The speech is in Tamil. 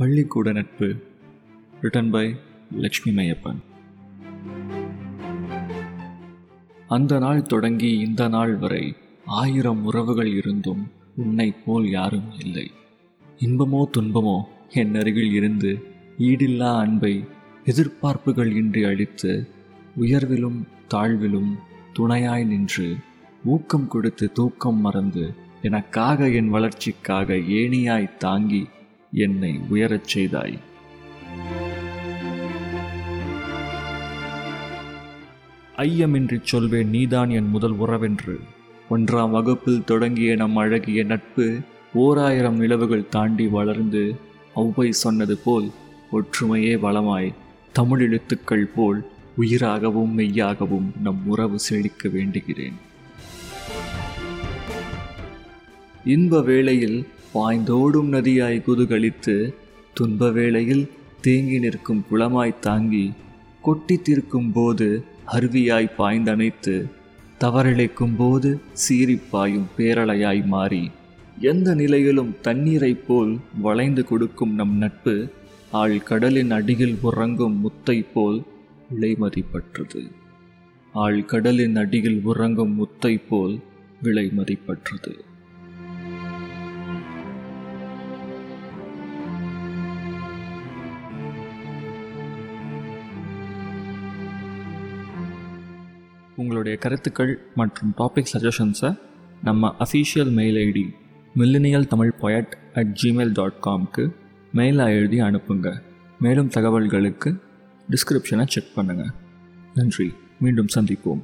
பள்ளிக்கூட நட்பு ரிட்டன் பை லக்ஷ்மி மையப்பன். அந்த நாள் தொடங்கி இந்த நாள் வரை ஆயிரம் உறவுகள் இருந்தும் உன்னை போல் யாரும் இல்லை. இன்பமோ துன்பமோ என் அருகில் இருந்து ஈடில்லா அன்பை எதிர்பார்ப்புகள் இன்றி அளித்து உயர்விலும் தாழ்விலும் துணையாய் நின்று ஊக்கம் கொடுத்து தூக்கம் மறந்து எனக்காக என் வளர்ச்சிக்காக ஏணியாய் தாங்கி என்னை உயரச் செய்தாய். ஐயமின்றி சொல்வேன் நீதான் என் முதல் உறவென்று. ஒன்றாம் வகுப்பில் தொடங்கிய நம் அழகிய நட்பு ஓராயிரம் நிலவுகள் தாண்டி வளர்ந்து ஔவை சொன்னது போல் ஒற்றுமையே வளமாய் தமிழ் எழுத்துக்கள் போல் உயிராகவும் மெய்யாகவும் நம் உறவு செழிக்க வேண்டுகிறேன். இன்ப வேளையில் பாய்ந்தோடும் நதியாய் குதுகலித்து துன்ப வேளையில் தேங்கி நிற்கும் குளமாய் தாங்கி கொட்டி தீர்க்கும் போது அருவியாய் பாய்ந்தணைத்து தவறிழைக்கும் போது சீரிப்பாயும் பேரலையாய் மாறி எந்த நிலையிலும் தண்ணீரைப் போல் வளைந்து கொடுக்கும் நம் நட்பு ஆள் கடலின் அடியில் உறங்கும் முத்தை போல் விலைமதிப்பற்றது. ஆழ்கடலின் அடியில் உறங்கும் முத்தை போல் விலைமதிப்பற்றது. உங்களுடைய கருத்துக்கள் மற்றும் டாபிக் சஜஷன்ஸை நம்ம official mail ID millennial Tamil poet at Gmail dot காம்க்கு மெயிலாக எழுதி அனுப்புங்க. மேலும் தகவல்களுக்கு டிஸ்கிரிப்ஷனை செக் பண்ணுங்கள் நன்றி. மீண்டும் சந்திப்போம்.